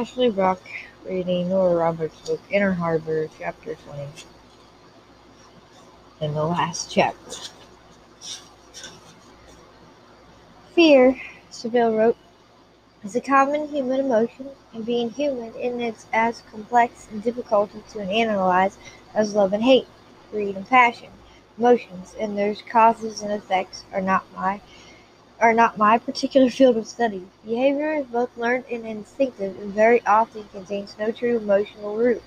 Ashley Brock reading Nora Roberts' book Inner Harbor, Chapter 20. In the last chapter. Fear, Sybil wrote, is a common human emotion, and being human in it's as complex and difficult to analyze as love and hate, greed and passion. Emotions and their causes and effects are not my are not my particular field of study. Behavior is both learned and instinctive and very often contains no true emotional root.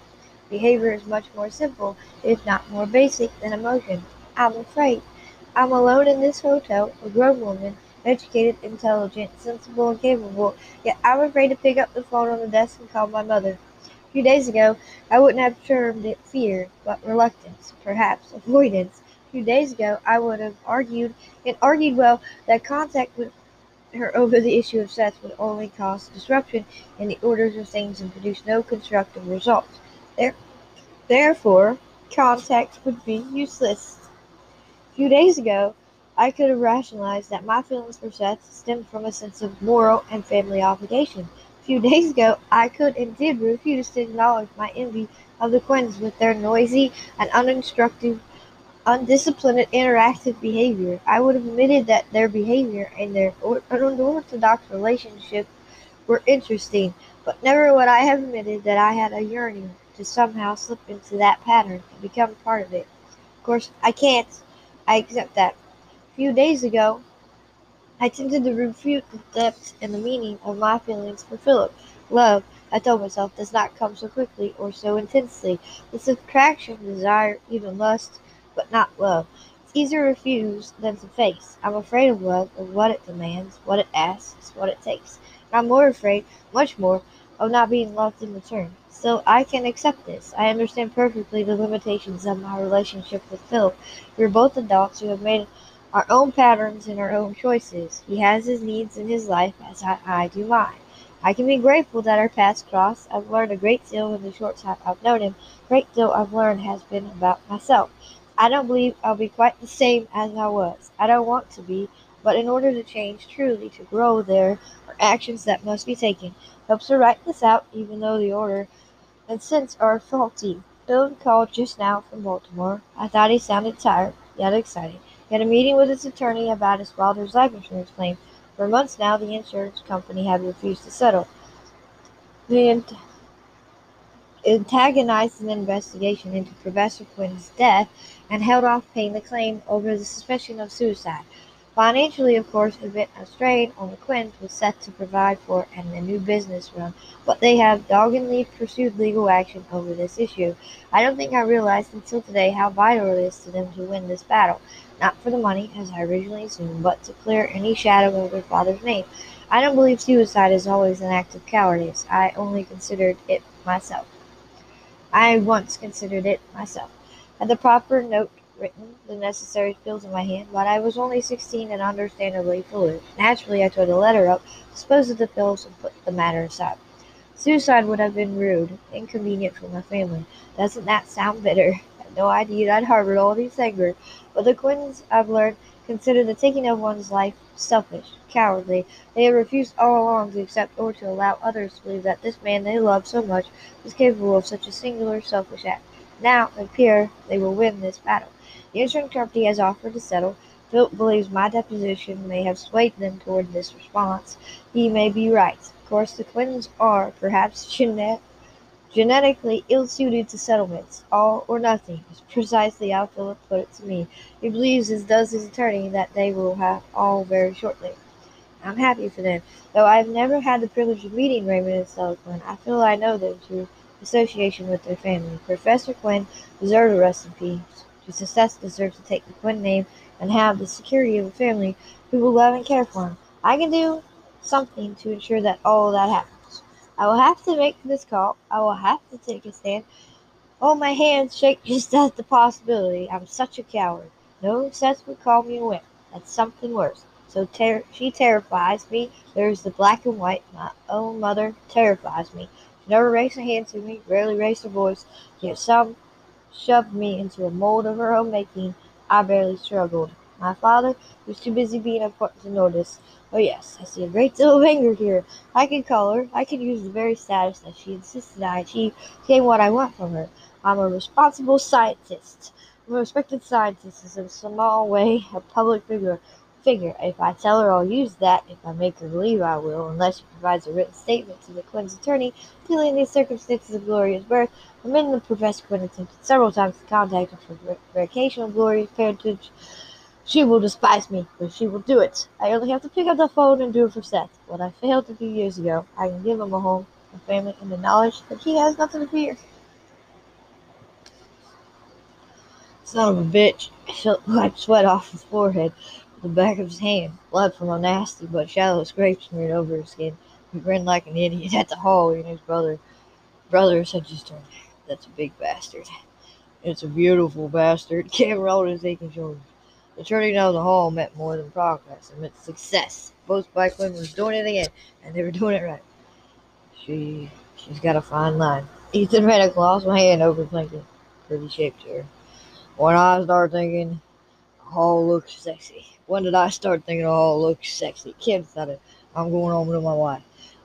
Behavior is much more simple, if not more basic, than emotion. I'm afraid. I'm alone in this hotel, a grown woman, educated, intelligent, sensible, and capable, yet I'm afraid to pick up the phone on the desk and call my mother. A few days ago, I wouldn't have termed it fear, but reluctance, perhaps avoidance few days ago, I would have argued, and argued well, that contact with her over the issue of sex would only cause disruption in the orders of things and produce no constructive results. There, therefore, contact would be useless. A few days ago, I could have rationalized that my feelings for sex stemmed from a sense of moral and family obligation. A few days ago, I could and did refuse to acknowledge my envy of the Quinns with their noisy and uninstructive undisciplined interactive behavior. I would have admitted that their behavior and their unorthodox relationship were interesting, but never would I have admitted that I had a yearning to somehow slip into that pattern and become part of it. Of course, I can't. I accept that. A few days ago, I attempted to refute the depth and the meaning of my feelings for Philip. Love, I told myself, does not come so quickly or so intensely. It's attraction, desire, even lust but not love. It's easier to refuse than to face. I'm afraid of love, of what it demands, what it asks, what it takes. And I'm more afraid, much more, of not being loved in return. So I can accept this. I understand perfectly the limitations of my relationship with Phil. We're both adults who have made our own patterns and our own choices. He has his needs in his life as I, I do mine. I can be grateful that our paths crossed. I've learned a great deal in the short time I've known him. Great deal I've learned has been about myself. I don't believe I'll be quite the same as I was. I don't want to be, but in order to change truly, to grow, there are actions that must be taken. Helps to write this out, even though the order and sense are faulty. Bill called just now from Baltimore. I thought he sounded tired, yet excited. He had a meeting with his attorney about his father's life insurance claim. For months now, the insurance company had refused to settle. The antagonized an investigation into Professor Quinn's death and held off paying the claim over the suspicion of suicide. Financially, of course, a bit of strain on the Quinns was set to provide for and the new business run, but they have doggedly pursued legal action over this issue. I don't think I realized until today how vital it is to them to win this battle, not for the money, as I originally assumed, but to clear any shadow of their father's name. I don't believe suicide is always an act of cowardice. I only considered it myself. I once considered it myself. Had the proper note written, the necessary pills in my hand, but I was only sixteen and understandably foolish. Naturally, I tore the letter up, disposed of the pills, and put the matter aside. Suicide would have been rude, inconvenient for my family. Doesn't that sound bitter? Idea I'd harbored all these anger, but the Quinns, I've learned, consider the taking of one's life selfish, cowardly. They have refused all along to accept or to allow others to believe that this man they love so much is capable of such a singular selfish act. Now, it appears they will win this battle. The insurance company has offered to settle. Philip believes my deposition may have swayed them toward this response. He may be right. Of course, the Quinns are, perhaps, genetic genetically ill-suited to settlements. All or nothing is precisely how Philip put it to me. He believes, as does his attorney, that they will have all very shortly. I'm happy for them. Though I have never had the privilege of meeting Raymond and Stella Quinn, I feel I know them through association with their family. Professor Quinn deserves a rest in peace. His success deserves to take the Quinn name and have the security of a family who will love and care for him. I can do something to ensure that all that happens. I will have to make this call. I will have to take a stand. Oh, my hands shake just at the possibility. I'm such a coward. No sense would call me a wimp. That's something worse. So ter- she terrifies me. There's the black and white. My own mother terrifies me. She never raised a hand to me, rarely raised her voice. Yet some shoved me into a mold of her own making. I barely struggled. My father was too busy being important to notice. Oh yes, I see a great deal of anger here. I can call her. I can use the very status that she insisted I achieve to gain what I want from her. I'm a responsible scientist. I'm a respected scientist is in a small way a public figure. Figure. If I tell her I'll use that, if I make her believe I will, unless she provides a written statement to the Quinn's attorney detailing the circumstances of Gloria's birth, I'm in the Professor Quinn attempted several times to contact her for verification of Gloria's parentage. She will despise me, but she will do it. I only have to pick up the phone and do it for Seth. What I failed to do years ago, I can give him a home, a family, and the knowledge that he has nothing to fear. Son of a bitch. Philip wiped sweat off his forehead the back of his hand. Blood from a nasty but shallow scrape smeared over his skin. He grinned like an idiot at the hallway and his brother brothers had just turned. That's a big bastard. It's a beautiful bastard. Cam rolled his aching shoulders. The turning down the hall meant more than progress. It meant success. Both bike women were doing it again, and they were doing it right. She, she's got a fine line. Ethan ran a colossal hand over thinking. Pretty shape to her. When I start thinking, the hall looks sexy. When did I start thinking the hall looks sexy? Kim said it. I'm going home to my wife.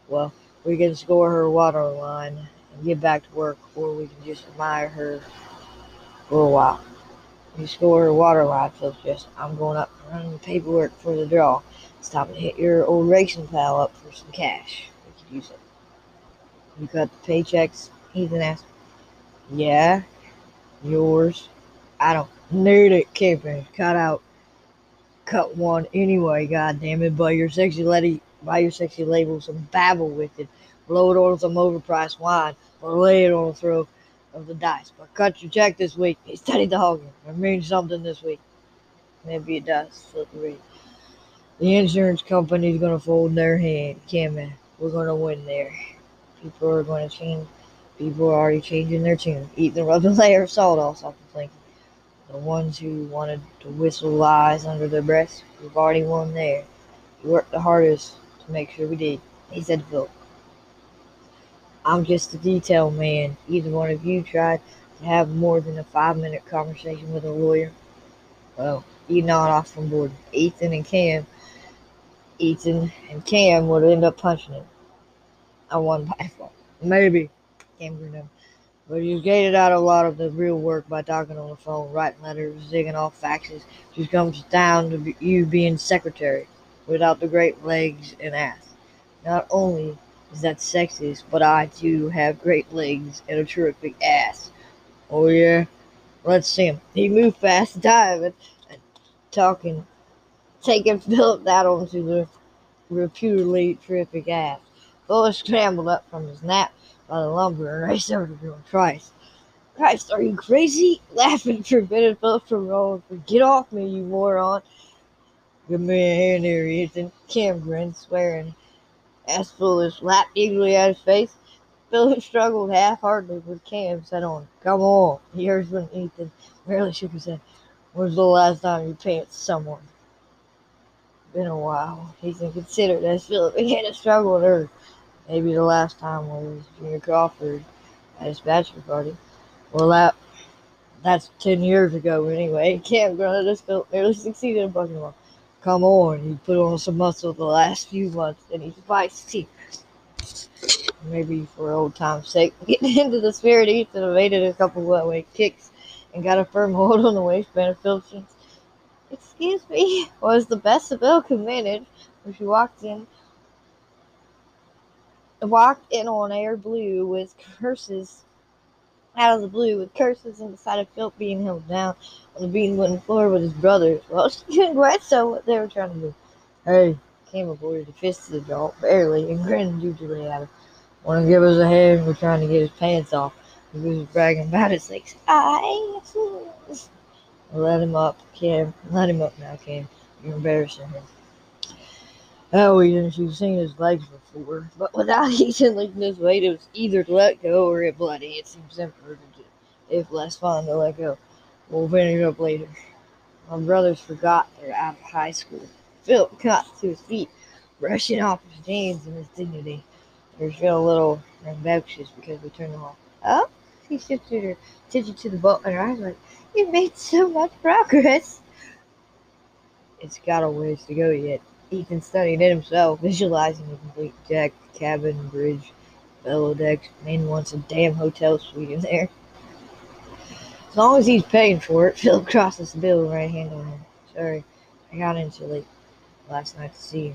Well, we can score her water line and get back to work, or we can just admire her for a while. You score a water line, so just I'm going up running the paperwork for the draw. Stop and hit your old racing pal up for some cash. We could use it. You got the paychecks? Ethan asked. Yeah, yours. I don't need it, Kevin. Cut out. Cut one anyway, God damn it. Buy your sexy lady, buy your sexy label some babble with it. Blow it on some overpriced wine, or lay it on the throat of the dice. But cut your check this week. He studied the Hogan. It means something this week. Maybe it does. Flip read. The insurance company's gonna fold their hand. Cameron, we're gonna win there. People are gonna change. People are already changing their tune. Eating rubbed a layer of salt off something thinking. The ones who wanted to whistle lies under their breaths, we've already won there. We worked the hardest to make sure we did, he said to Philip. I'm just a detail man. Either one of you tried to have more than a five minute conversation with a lawyer? Well, you nod off from board. Ethan and Cam Ethan and Cam would end up punching him. I won by default. Maybe, Cam grinned. But you gated out a lot of the real work by talking on the phone, writing letters, zigging off faxes. Just comes down to you being secretary without the great legs and ass. Not only is that sexist, but I do have great legs and a terrific ass. Oh yeah? Let's see him. He moved fast, diving and talking, taking Philip out onto the reputedly terrific ass. Philip scrambled up from his nap by the lumber and raced over to Bill Christ. Christ, are you crazy? Laughing prevented Philip from rolling. Get off me, you moron. Give me a hand here, Ethan. Cam grinned, swearing asked Phyllis, lapped eagerly at his face. Philip struggled half-heartedly with Cam, said on, Come on. He heard when Ethan merely shook his head. When's the last time you painted someone? Been a while. Ethan considered as Philip began to struggle with her. Maybe the last time was Junior Crawford at his bachelor party. Well, that that's ten years ago anyway. Cam grunted as Philip nearly succeeded in bucking him off. Come on, he put on some muscle the last few months and he's feisty. Maybe for old time's sake, getting into the spirit, Ethan evaded a couple of weight kicks and got a firm hold on the waistband of Philipson's. Excuse me, was the best Bill could manage when she walked in walked in on air blue with curses out of the blue with curses and decided Philip being held down on the bean wooden floor with his brothers. Well, she couldn't quite so what they were trying to do. Hey, came aboard the fist to the jaw, barely, and grinned gingerly at him. Want to give us a hand? We're trying to get his pants off. He was bragging about his legs. I let him up, Cam. Let him up now, Cam. You're embarrassing him. Oh, Ethan, she's seen his legs before, but without Ethan his weight, it was either to let go or get bloody. It seems simpler to if less fun to let go. We'll finish up later. My brothers forgot they're out of high school. Philip got to his feet, brushing off his jeans and his dignity. He was feeling a little rambunctious because we turned the hall. Oh, she shifted her attention to the boat, and her eyes like, You've made so much progress. It's got a ways to go yet. Ethan studied it himself, visualizing the complete deck, cabin, bridge, bellow deck. Man wants a damn hotel suite in there. As long as he's paying for it, Philip crosses the bill right hand on him. Sorry, I got in too late last night to see you.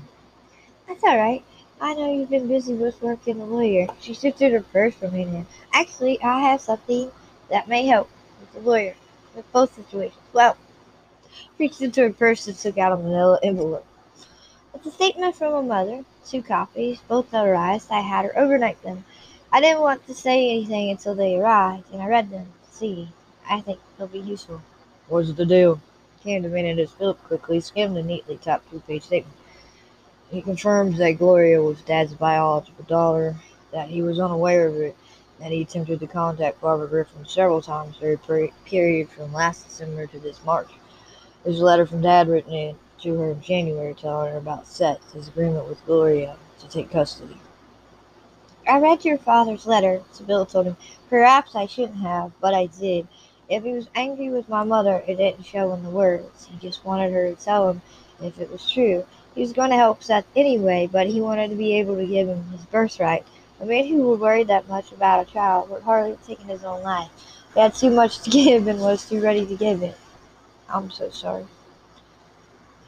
That's all right. I know you've been busy with work and a lawyer. She shifted her purse from him. Actually, I have something that may help with the lawyer, with both situations. Well, reached into her purse and took out a manila envelope. It's a statement from a mother, two copies, both notarized. I had her overnight them. I didn't want to say anything until they arrived, and I read them. See, I think they'll be useful. What's the deal? Cam demanded as Philip quickly skimmed the neatly typed two-page statement. He confirms that Gloria was Dad's biological daughter, that he was unaware of it, that he attempted to contact Barbara Griffin several times during the period from last December to this March. There's a letter from Dad written in to her in January telling her about Seth, his agreement with Gloria to take custody. I read your father's letter, Sybil told him. Perhaps I shouldn't have, but I did. If he was angry with my mother, it didn't show in the words. He just wanted her to tell him if it was true. He was going to help Seth anyway, but he wanted to be able to give him his birthright. A man who would worry that much about a child would hardly have taken his own life. He had too much to give and was too ready to give it. I'm so sorry.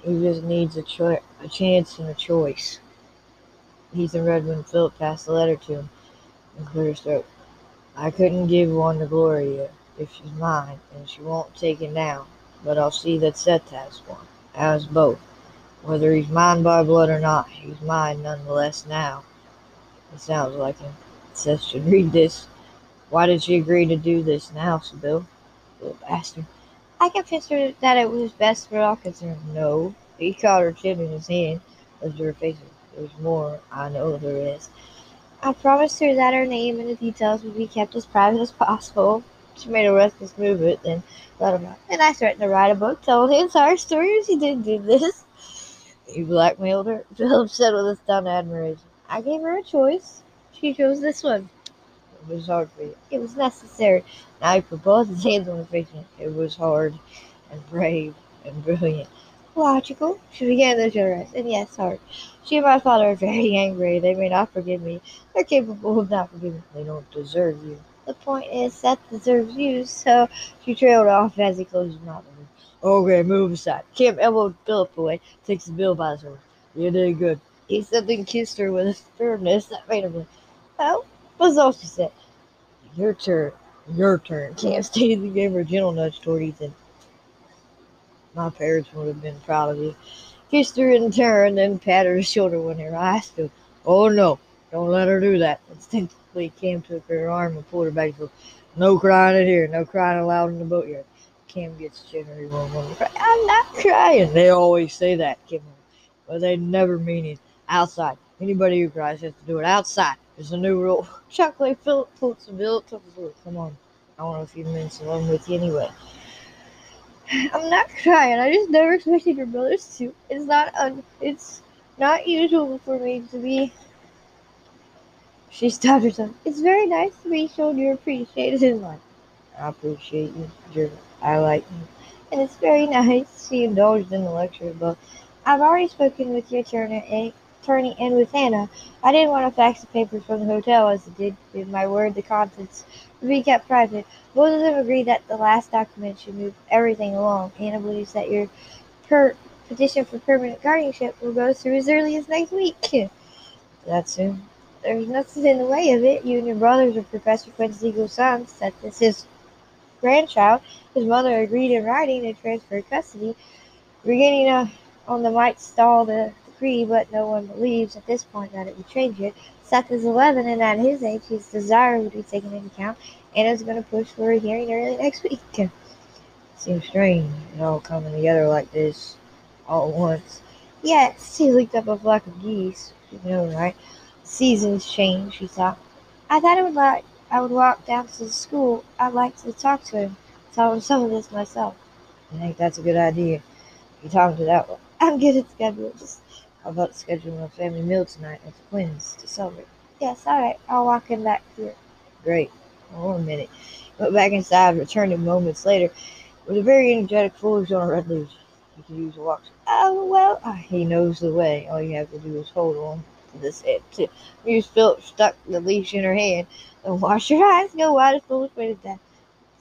He just needs a, cho- a chance and a choice. Ethan read when Philip passed the letter to him and cleared his throat. I couldn't give one to Gloria if she's mine, and she won't take it now, but I'll see that Seth has one. Has both. Whether he's mine by blood or not, he's mine nonetheless now. It sounds like him. Seth should read this. Why did she agree to do this now, Sybil? Little bastard. I convinced her that it was best for all concerned. No. He caught her chin in his hand, lifted her face. There's more. I know there is. I promised her that her name and the details would be kept as private as possible. She made a restless movement, then let him out. And I threatened to write a book telling the entire story if she didn't do this. You blackmailed her? Philip said with a stunned admiration. I gave her a choice. She chose this one. It was hard for you. It was necessary. Now put both his hands on the face. It was hard and brave and brilliant. Logical. She began to rest. And yes, hard. She and my father are very angry. They may not forgive me. They're capable of not forgiving. They don't deserve you. The point is, Seth deserves you, so she trailed off as he closed his mouth. Okay, move aside. Cam elbowed Philip away, takes the bill by his horse. You did good. He suddenly kissed her with a firmness that made him laugh. Well, was all she said. Your turn. Your turn. Cam stayed and gave her a gentle nudge toward Ethan. My parents would have been proud of you. Kissed her in turn, then patted her shoulder when her eyes filled. Oh no, don't let her do that. Instinctively, Cam took her arm and pulled her back. No crying in here. No crying allowed in the boatyard. Cam gets won't want to cry. I'm not crying. They always say that, Kim. But they never mean it outside. Anybody who cries has to do it outside. There's a new rule. Chocolate Philip some milk to the Come on. I want a few minutes alone with you anyway. I'm not crying. I just never expected your brothers to. It's not un- it's not usual for me to be she stopped herself. It's very nice to be shown you're appreciated in life. I appreciate you. You're, I like you. And it's very nice. She indulged in the lecture, but I've already spoken with your attorney, eh? Attorney and with Anna. I didn't want to fax the papers from the hotel as it did give my word the contents would be kept private. Both of them agreed that the last document should move everything along. Anna believes that your per- petition for permanent guardianship will go through as early as next week. That soon? There's nothing in the way of it. You and your brothers are Professor Quinn's legal sons. That this is grandchild. His mother agreed in writing to transfer custody. We're getting uh, on the might stall the decree, but no one believes at this point that it would change it. Seth is 11, and at his age, his desire would be taken into account. Anna's going to push for a hearing early next week. Seems strange, it all coming together like this all at once. Yes, he looked up a flock of geese. You know, right? Seasons change, she thought. I thought I would like I would walk down to the school. I'd like to talk to him, tell him some of this myself. I think that's a good idea. You talk to that one. I'm good at schedules. About scheduling a family meal tonight at the Quinn's to celebrate? Yes, all right. I'll walk him back here. Great. Hold on a minute. Went back inside, returned moments later with a very energetic foliage on a red leaves. You could use a walk. Oh, well, ah, he knows the way. All you have to do is hold on to this head. too. Muse Philip stuck the leash in her hand. Don't wash your eyes, go wide as foolish way to that.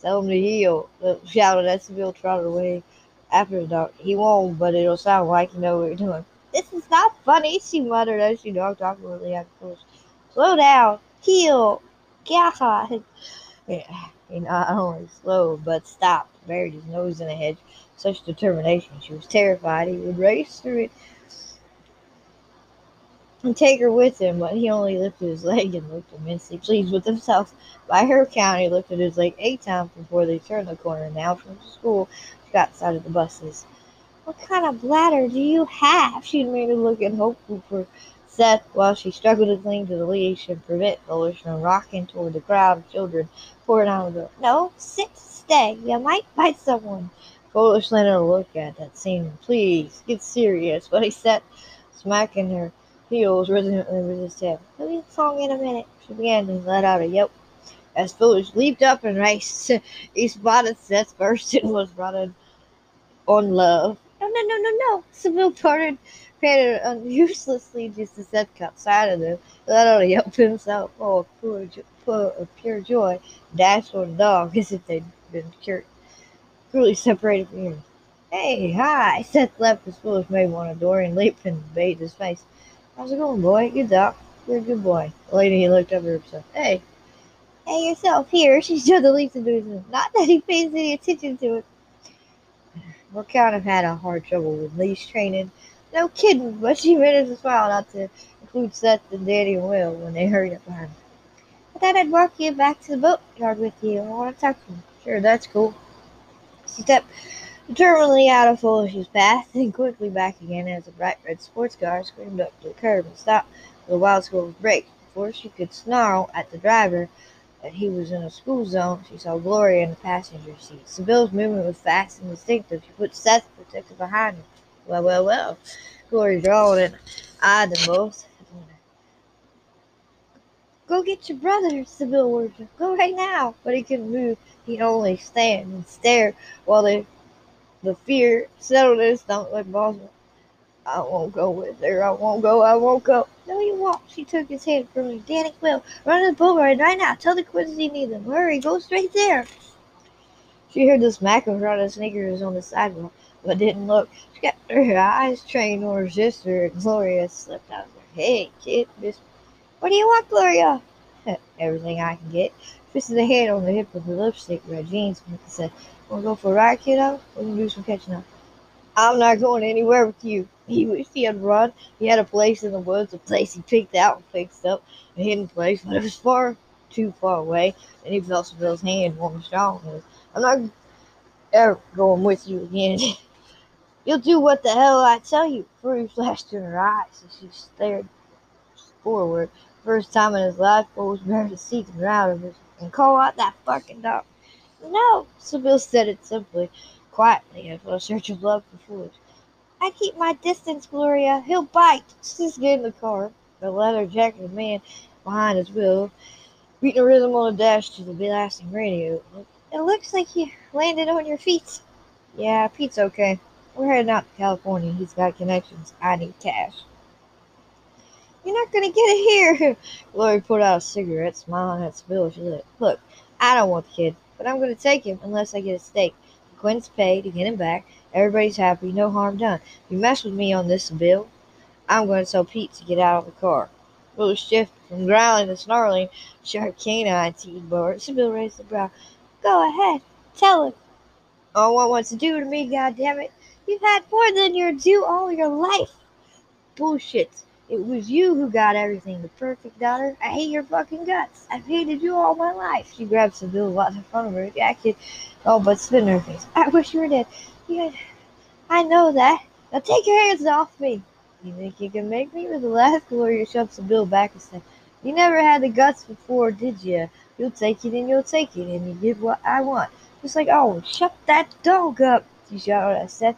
Tell him to. Philip shouted as Sybil trotted away after the dog. He won't, but it'll sound like you know what you're doing. This is not funny, she muttered as she dogged awkwardly after Philip. Slow down. Heel. God. Yeah, he not only slowed, but stopped, buried his nose in a hedge. Such determination. She was terrified he would race through it and take her with him, but he only lifted his leg and looked immensely pleased with himself. By her account, he lifted his leg eight times before they turned the corner. and Now from school, she got inside of the buses. What kind of bladder do you have? She admitted, looking hopeful for Seth while she struggled to cling to the leash and prevent Fuller from rocking toward the crowd of children pouring out of the. No, sit, stay. You might bite someone. Foolish let her look at that scene. Please, get serious. But he sat smacking her heels resonantly with his tail. He'll be along in a minute. She began and let out a yelp. As Foolish leaped up and raced, he spotted Seth first and was running on love. No, no, no, no. Sybil parted panted un- uselessly just as Seth sight of them. He let out a yelp himself, full of pure, of pure joy, dashed for the dog as if they'd been cured cruelly separated from him. Hey, hi! Seth left his foolish maid on the door and leaped and bathed his face. How's it going, boy? Good dog. You're a good boy. The lady he looked over at himself. Hey. Hey yourself here. She showed the leaps into Not that he pays any attention to it. We kind of had a hard trouble with leash training. No kidding, but she managed to smile not to include Seth and Danny and Will when they hurried up behind him. I thought I'd walk you back to the boatyard with you. I want to talk to you. Sure, that's cool. She stepped determinedly out of Foolish's path and quickly back again as a bright red sports car screamed up to the curb and stopped with a wild squirrel brake. Before she could snarl at the driver that he was in a school zone, she saw Gloria in the passenger seat. Sibyl's movement was fast and distinctive. She put Seth protected behind her. Well, well, well. Gloria drawled and eyed them both. Go get your brother, Sibyl ordered him. Go right now. But he couldn't move. He'd only stand and stare while the, the fear settled in his stomach like balls. I won't go with her. I won't go. I won't go. No, you won't. She took his hand from me. Danny, Will, run to the boulevard right now. Tell the quizzes you need them. Hurry, go straight there. She heard the smack of Rhoda's sneakers on the sidewalk, but didn't look. She kept her eyes trained on her sister, and Gloria slipped out of her. Hey, kid, miss. What do you want, Gloria? Everything I can get. Twisted the hand on the hip of the lipstick, red jeans, said, Wanna go for a ride, kiddo? We can do some catching up. I'm not going anywhere with you. He wished he had run. He had a place in the woods, a place he picked out and fixed up, a hidden place, but it was far too far away, and he felt Sibyl's hand warm and strong. I'm not ever going with you again. You'll do what the hell I tell you. Fury flashed in her eyes as she stared forward. First time in his life, Bo was married to seek of his and call out that fucking dog. No, Sibyl said it simply, quietly, as a search of love for food. I keep my distance, Gloria. He'll bite. Just get in the car. The leather jacketed man behind his wheel, beating a rhythm on the dash to the blasting radio. It looks like you landed on your feet. Yeah, Pete's okay. We're heading out to California. He's got connections. I need cash. You're not gonna get it here. Gloria put out a cigarette, smiling at Sibyl. She said, Look, I don't want the kid, but I'm gonna take him unless I get a stake. Quinn's paid to get him back. Everybody's happy, no harm done. You mess with me on this, bill, I'm gonna tell Pete to get out of the car. Will shifted from growling to snarling, sharp canine teeth bored. Sibyl raised her brow. Go ahead, tell him. Oh, what wants to do to me, goddammit? You've had more than your due all your life. Bullshit. It was you who got everything, the perfect daughter. I hate your fucking guts. I've hated you all my life. She grabbed Sibyl right in front of her jacket, all oh, but spit in her face. I wish you were dead. Yeah, I know that. Now take your hands off me. You think you can make me? With the last Gloria shoved Sibyl back and said, You never had the guts before, did you? You'll take it and you'll take it, and you get what I want. Just like, oh, shut that dog up, she shouted at Seth.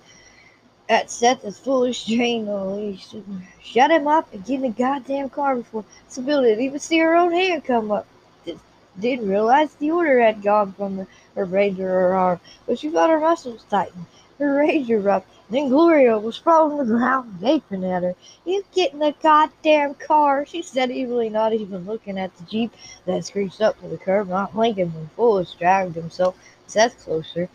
At Seth, foolish on the leash. Shut him up and get in the goddamn car before Sibyl didn't even see her own hand come up. Did, didn't realize the order had gone from the, her brain to her arm, but she felt her muscles tighten. her rage erupted. Then Gloria was falling to the ground, gaping at her. You get in the goddamn car, she said evilly, not even looking at the Jeep that screeched up to the curb, not blinking when Foolish dragged himself Seth closer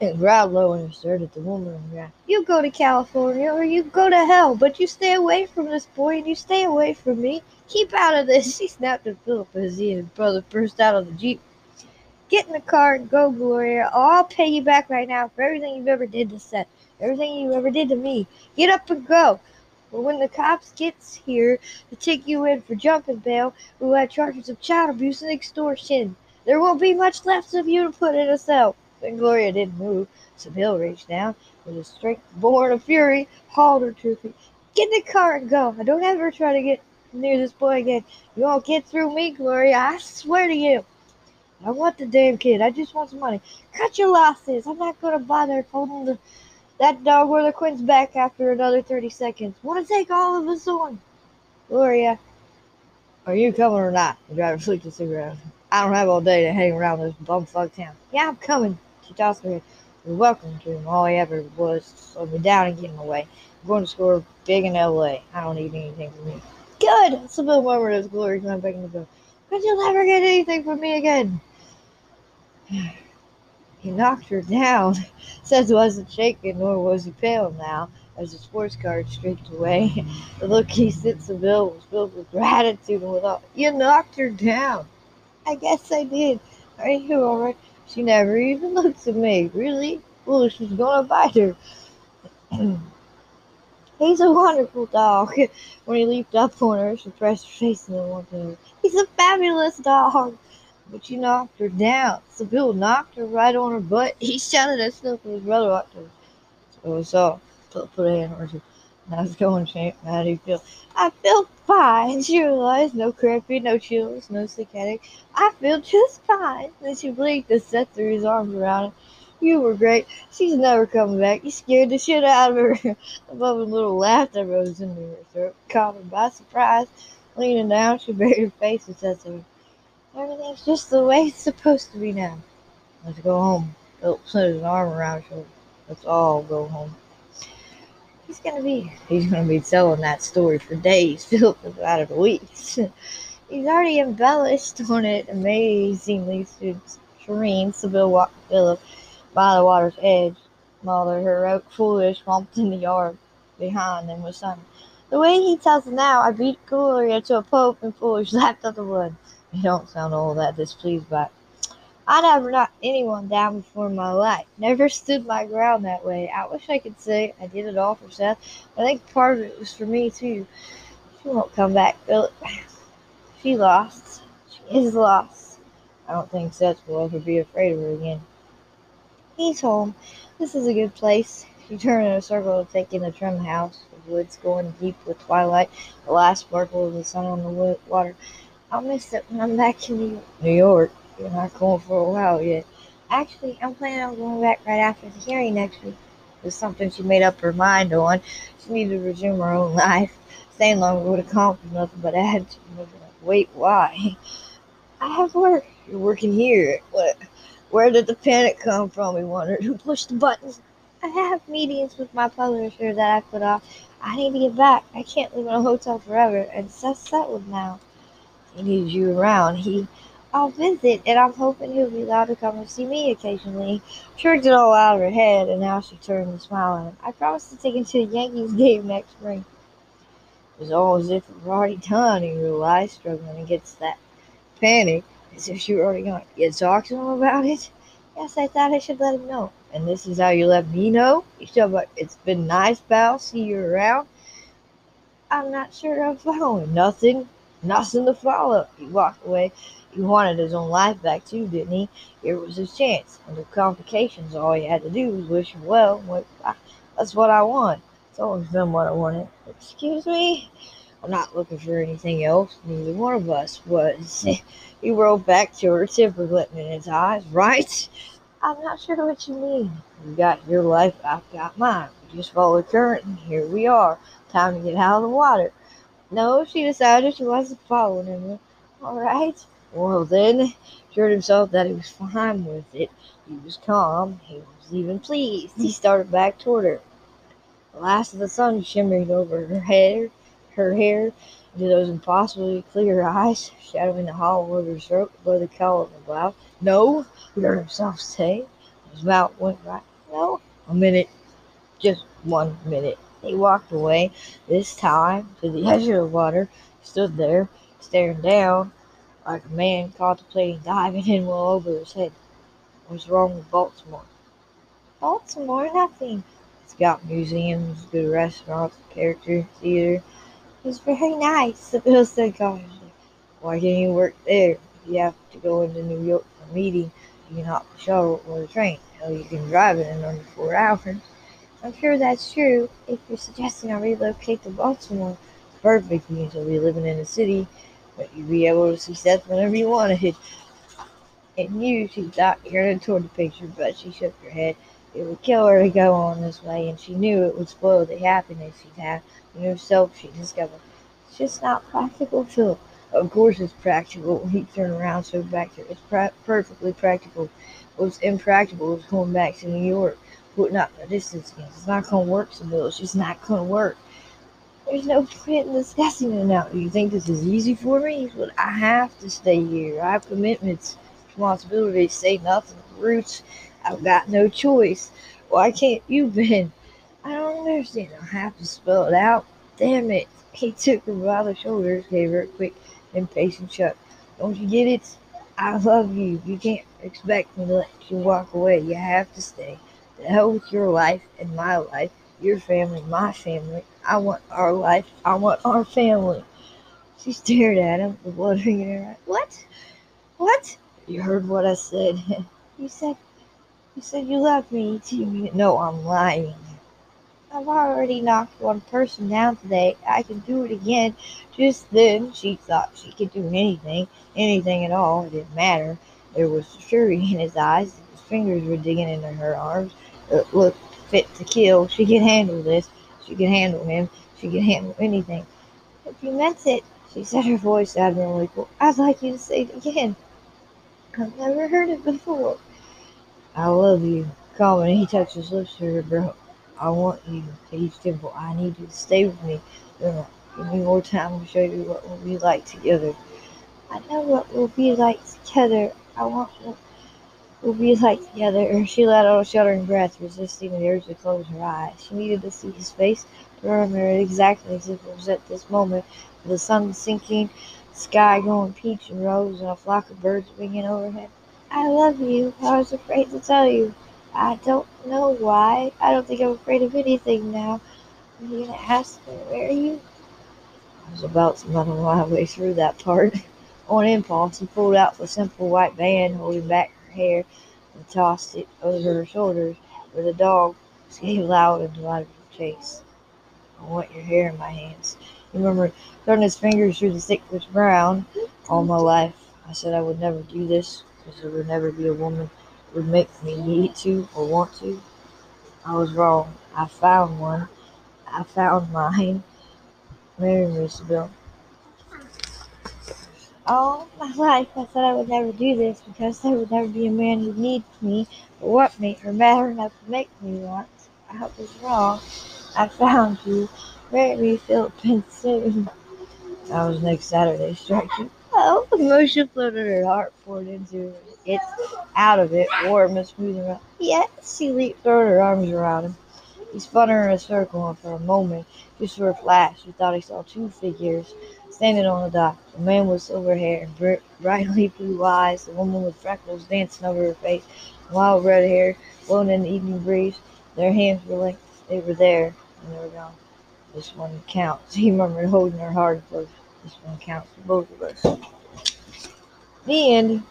and growled low and stared at the woman. You go to California or you go to hell, but you stay away from this boy and you stay away from me. Keep out of this, she snapped at Philip as he and his brother burst out of the Jeep. Get in the car and go, Gloria. I'll pay you back right now for everything you've ever did to Seth, everything you ever did to me. Get up and go. But when the cops gets here to take you in for jumping bail, we'll have charges of child abuse and extortion. There won't be much left of you to put in a cell. But Gloria didn't move, so Bill reached down with a strength born of fury, hauled her to feet. Get in the car and go. I don't ever try to get near this boy again. You won't get through me, Gloria. I swear to you. I want the damn kid. I just want some money. Cut your losses. I'm not going to bother holding the, that dog or the Quinn's back after another 30 seconds. Want to take all of us on? Gloria, are you coming or not? The driver flicked his cigarette. I don't have all day to hang around this bumfuck town. Yeah, I'm coming. Her head. You're welcome to him. All he ever was slow me down and get in the way. I'm going to score big in L.A. I don't need anything from you. Good! Sybil murmured as Gloria climbed back in the door. But you'll never get anything from me again. He knocked her down. Says he wasn't shaken, nor was he pale now, as the sports car streaked away. The look he sent Sybil was filled with gratitude and with all. You knocked her down. I guess I did. Are you alright? She never even looks at me. Really? Well, she's gonna bite her. He's a wonderful dog. When he leaped up on her, she pressed her face in one her. He's a fabulous dog. But you knocked her down. Sybil knocked her right on her butt. He shouted at Philip and his brother walked. So we saw. Philip put a hand on her. How's it going, champ? How do you feel? I feel fine. She realized no cramping, no chills, no sick headache. I feel just fine. Then she blinked and set threw his arms around her. You were great. She's never coming back. You scared the shit out of her. A bubbling little laugh that rose into her throat, caught her by surprise. Leaning down, she buried her face and said to her, Everything's just the way it's supposed to be now. Let's go home. Philip put his arm around her. Let's all go home. He's gonna be he's gonna be telling that story for days. Is out of weeks. he's already embellished on it amazingly serene. Sybil walked Philip by the water's edge, while the heroic foolish romped in the yard behind them with sun. The way he tells it now, I beat Gloria to a pope and foolish laughed at the wood. You don't sound all that displeased by it. I never knocked anyone down before in my life. Never stood my ground that way. I wish I could say I did it all for Seth. I think part of it was for me too. She won't come back, Philip. She lost. She is lost. I don't think Seth will ever be afraid of her again. He's home. This is a good place. She turned in a circle, taking the trim house. The woods going deep with twilight, the last sparkle of the sun on the water. I'll miss it when I'm back in New York. You're not going for a while yet. Actually, I'm planning on going back right after the hearing next week. It was something she made up her mind on. She needed to resume her own life. Staying longer would accomplish nothing but add to. Wait, why? I have work. You're working here. What? Where did the panic come from? He wondered. Who pushed the buttons? I have meetings with my publisher that I put off. I need to get back. I can't live in a hotel forever, and Seth's settled now he needs you around. He, I'll visit, and I'm hoping he'll be allowed to come and see me occasionally. Shrugged it all out of her head, and now she turned and smiled at him. I promised to take him to the Yankees game next spring. It was all as if it were already done, he realized, struggling against that panic, as if she were already going to talk to him about it. Yes, I thought I should let him know. And this is how you let me know? He said, but it's been nice, pal. See you around. I'm not sure I'm following. Nothing. Nothing to follow. He walked away. He wanted his own life back too, didn't he? Here was his chance. Under complications, all he had to do was wish him well. That's what I want. It's always been what I wanted. Excuse me? I'm not looking for anything else. Neither one of us was. Hmm. he rolled back to her, temper glittering in his eyes. Right? I'm not sure what you mean. You got your life, I've got mine. We just follow the current, and here we are. Time to get out of the water. No, she decided she wasn't following him. All right. Well, then, he assured himself that he was fine with it. He was calm. He was even pleased. He started back toward her. The last of the sun shimmering over her hair, her hair, into those impossibly clear eyes, shadowing the hollow of her throat above the cowl of her blouse. No, he heard himself say. His mouth went right. No, a minute, just one minute. He walked away, this time to the edge of the water, stood there, staring down like a man contemplating diving in well over his head. What's wrong with Baltimore? Baltimore, nothing. It's got museums, good restaurants, character theater. It's very nice, the bill said cautiously. Why can't you work there? You have to go into New York for a meeting. You can hop the shuttle or the train. Hell, you can drive it in under four hours. I'm sure that's true. If you're suggesting I relocate to Baltimore, it's perfect because you'll be living in the city, but you'll be able to see Seth whenever you wanted. And you, she thought, yearning toward the picture, but she shook her head. It would kill her to go on this way, and she knew it would spoil the happiness she'd have in herself, she discovered. It's just not practical, Philip. Of course it's practical. He turned around so back to. It's pra- perfectly practical. What's impractical is going back to New York putting up the distance. It's not going to work, Sybil. It's just not going to work. There's no point in discussing it now. You think this is easy for me? But I have to stay here. I have commitments, responsibilities, say nothing, roots. I've got no choice. Why can't you, Ben? I don't understand. I have to spell it out. Damn it. He took her by the shoulders, gave her a quick, impatient shove. Don't you get it? I love you. You can't expect me to let you walk away. You have to stay. The hell with your life and my life, your family, my family. I want our life. I want our family. She stared at him, the blood in her. What? What? You heard what I said. you said you said you love me. Do you? No, I'm lying. I've already knocked one person down today. I can do it again. Just then, she thought she could do anything, anything at all. It didn't matter. There was fury in his eyes. His fingers were digging into her arms. It looked fit to kill. She can handle this. She can handle him. She can handle anything. If you meant it, she said, her voice admirably cool. I'd like you to say it again. I've never heard it before. I love you. Calming, he touched his lips to her throat. I want you, Paige Temple. I need you to stay with me. Give me more time to show you what we'll be like together. I know what we'll be like together. I want be like together. She let out a shuddering breath, resisting the urge to close her eyes. She needed to see his face, to remember exactly as if it was at this moment, with the sun sinking, the sky going peach and rose, and a flock of birds winging overhead. I love you. I was afraid to tell you. I don't know why. I don't think I'm afraid of anything now. Are you gonna ask me where are you? I was about to muddle my way through that part. On impulse, he pulled out the simple white band holding back hair and tossed it over her shoulders, where the dog gave loud and delighted chase. I want your hair in my hands. He murmured, running his fingers through the thick brown. All my life, I said I would never do this because there would never be a woman who would make me need to or want to. I was wrong. I found one. I found mine. Me, Sybil. All my life, I thought I would never do this because there would never be a man who needs me or want me or matter enough to make me want. I hope it's wrong. I found you. Marry me, Philip, and soon. That was next Saturday. Strike you. Oh, emotion flooded her heart, poured into it, out of it, warm and smooth around. Yes, she leaped, throwing her arms around him. He spun her in a circle, and for a moment, just for a flash, he thought he saw two figures standing on the dock. The man with silver hair and br- brightly blue eyes, the woman with freckles dancing over her face, wild red hair blowing in the evening breeze. Their hands were linked. They were there, and they were gone. This one counts, he murmured, holding her hard close. This one counts for both of us. The end.